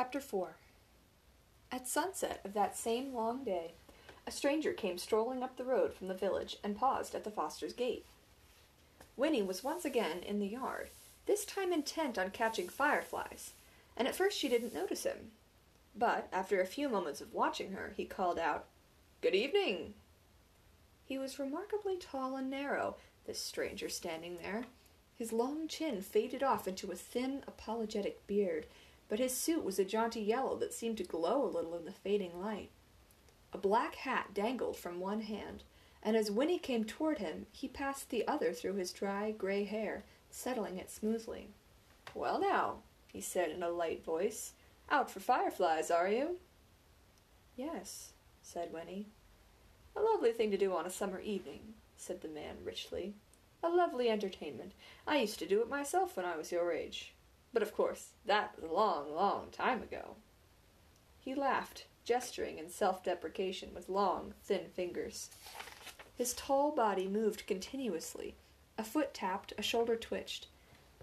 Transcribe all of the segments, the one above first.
Chapter 4 At sunset of that same long day, a stranger came strolling up the road from the village and paused at the Fosters' gate. Winnie was once again in the yard, this time intent on catching fireflies, and at first she didn't notice him. But after a few moments of watching her, he called out, Good evening! He was remarkably tall and narrow, this stranger standing there. His long chin faded off into a thin, apologetic beard, but his suit was a jaunty yellow that seemed to glow a little in the fading light. A black hat dangled from one hand, and as Winnie came toward him, he passed the other through his dry, gray hair, settling it smoothly. Well, now, he said in a light voice, out for fireflies, are you? Yes, said Winnie. A lovely thing to do on a summer evening, said the man richly. A lovely entertainment. I used to do it myself when I was your age. But of course, that was a long, long time ago. He laughed, gesturing in self deprecation with long, thin fingers. His tall body moved continuously. A foot tapped, a shoulder twitched,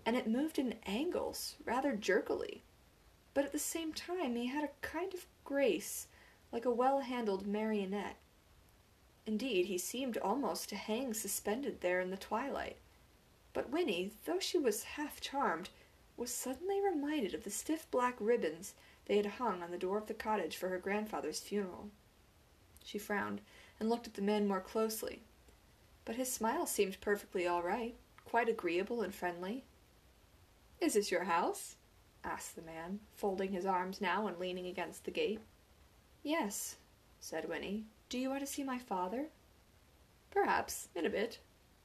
and it moved in angles, rather jerkily. But at the same time, he had a kind of grace, like a well handled marionette. Indeed, he seemed almost to hang suspended there in the twilight. But Winnie, though she was half charmed, was suddenly reminded of the stiff black ribbons they had hung on the door of the cottage for her grandfather's funeral. She frowned and looked at the man more closely. But his smile seemed perfectly all right, quite agreeable and friendly. Is this your house? asked the man, folding his arms now and leaning against the gate. Yes, said Winnie. Do you want to see my father? Perhaps, in a bit,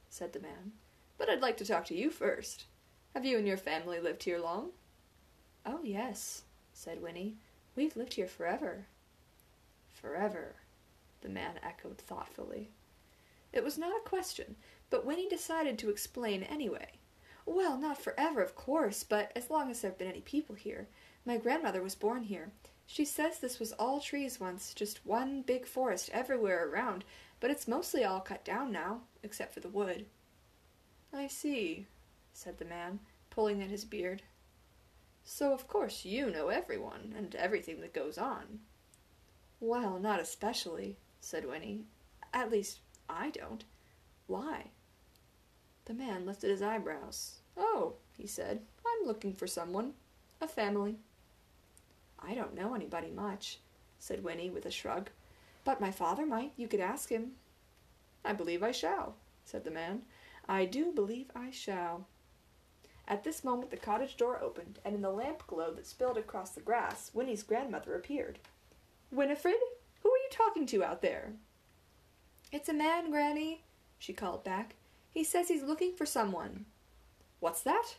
said the man. But I'd like to talk to you first. Have you and your family lived here long? Oh, yes, said Winnie. We've lived here forever. Forever, the man echoed thoughtfully. It was not a question, but Winnie decided to explain anyway. Well, not forever, of course, but as long as there have been any people here. My grandmother was born here. She says this was all trees once, just one big forest everywhere around, but it's mostly all cut down now, except for the wood. I see, said the man, pulling at his beard. So of course you know everyone, and everything that goes on. Well, not especially, said Winnie. At least, I don't. Why? The man lifted his eyebrows. Oh, he said, I'm looking for someone. A family. I don't know anybody much, said Winnie with a shrug. But my father might. You could ask him. I believe I shall, said the man. I do believe I shall. At this moment the cottage door opened, and in the lamp glow that spilled across the grass, Winnie's grandmother appeared. Winifred, who are you talking to out there? It's a man, Granny, she called back. He says he's looking for someone. What's that?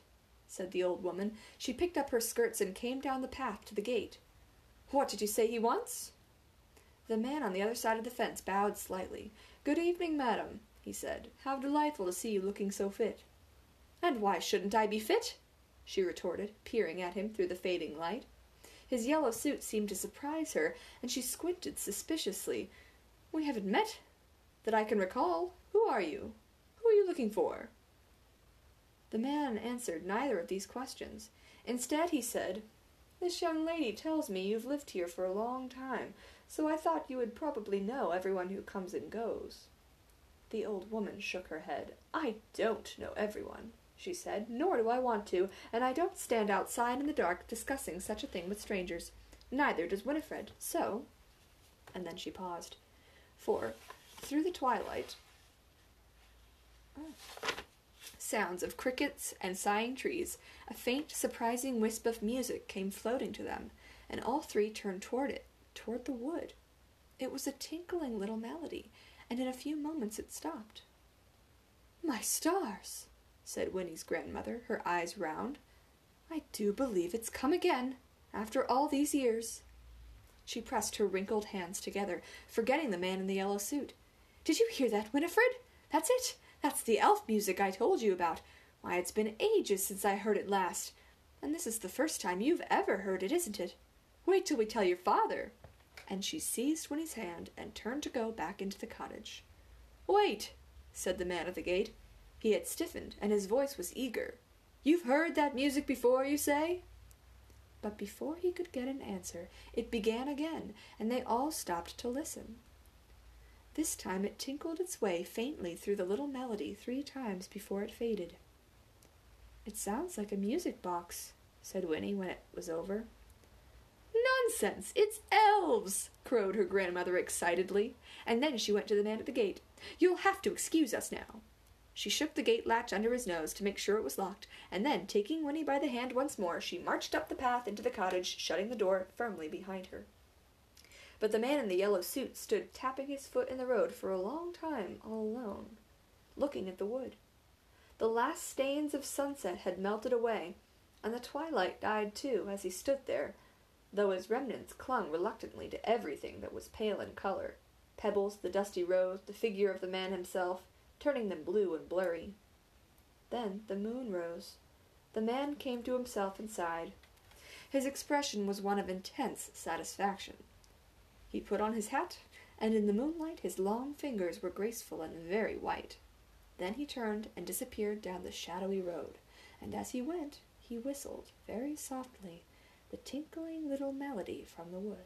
said the old woman. She picked up her skirts and came down the path to the gate. What did you say he wants? The man on the other side of the fence bowed slightly. Good evening, madam, he said. How delightful to see you looking so fit. And why shouldn't I be fit? she retorted, peering at him through the fading light. His yellow suit seemed to surprise her, and she squinted suspiciously. We haven't met, that I can recall. Who are you? Who are you looking for? The man answered neither of these questions. Instead, he said, This young lady tells me you've lived here for a long time, so I thought you would probably know everyone who comes and goes. The old woman shook her head. I don't know everyone, she said, nor do I want to, and I don't stand outside in the dark discussing such a thing with strangers. Neither does Winifred, so. And then she paused. For, through the twilight, sounds of crickets and sighing trees, a faint, surprising wisp of music came floating to them, and all three turned toward it, toward the wood. It was a tinkling little melody, and in a few moments it stopped. My stars, said Winnie's grandmother, her eyes round. I do believe it's come again, after all these years. She pressed her wrinkled hands together, forgetting the man in the yellow suit. Did you hear that, Winifred? That's it. That's the elf music I told you about. Why, it's been ages since I heard it last. And this is the first time you've ever heard it, isn't it? Wait till we tell your father. And she seized Winnie's hand and turned to go back into the cottage. Wait, said the man at the gate. He had stiffened, and his voice was eager. You've heard that music before, you say? But before he could get an answer, it began again, and they all stopped to listen. This time it tinkled its way faintly through the little melody three times before it faded. It sounds like a music box, said Winnie when it was over. Nonsense! It's elves! crowed her grandmother excitedly, and then she went to the man at the gate. You'll have to excuse us now. She shook the gate latch under his nose to make sure it was locked, and then, taking Winnie by the hand once more, she marched up the path into the cottage, shutting the door firmly behind her. But the man in the yellow suit stood tapping his foot in the road for a long time all alone, looking at the wood. The last stains of sunset had melted away, and the twilight died too as he stood there, though his remnants clung reluctantly to everything that was pale in color pebbles, the dusty road, the figure of the man himself, turning them blue and blurry. Then the moon rose. The man came to himself and sighed. His expression was one of intense satisfaction. He put on his hat, and in the moonlight his long fingers were graceful and very white. Then he turned and disappeared down the shadowy road, and as he went he whistled very softly the tinkling little melody from the wood.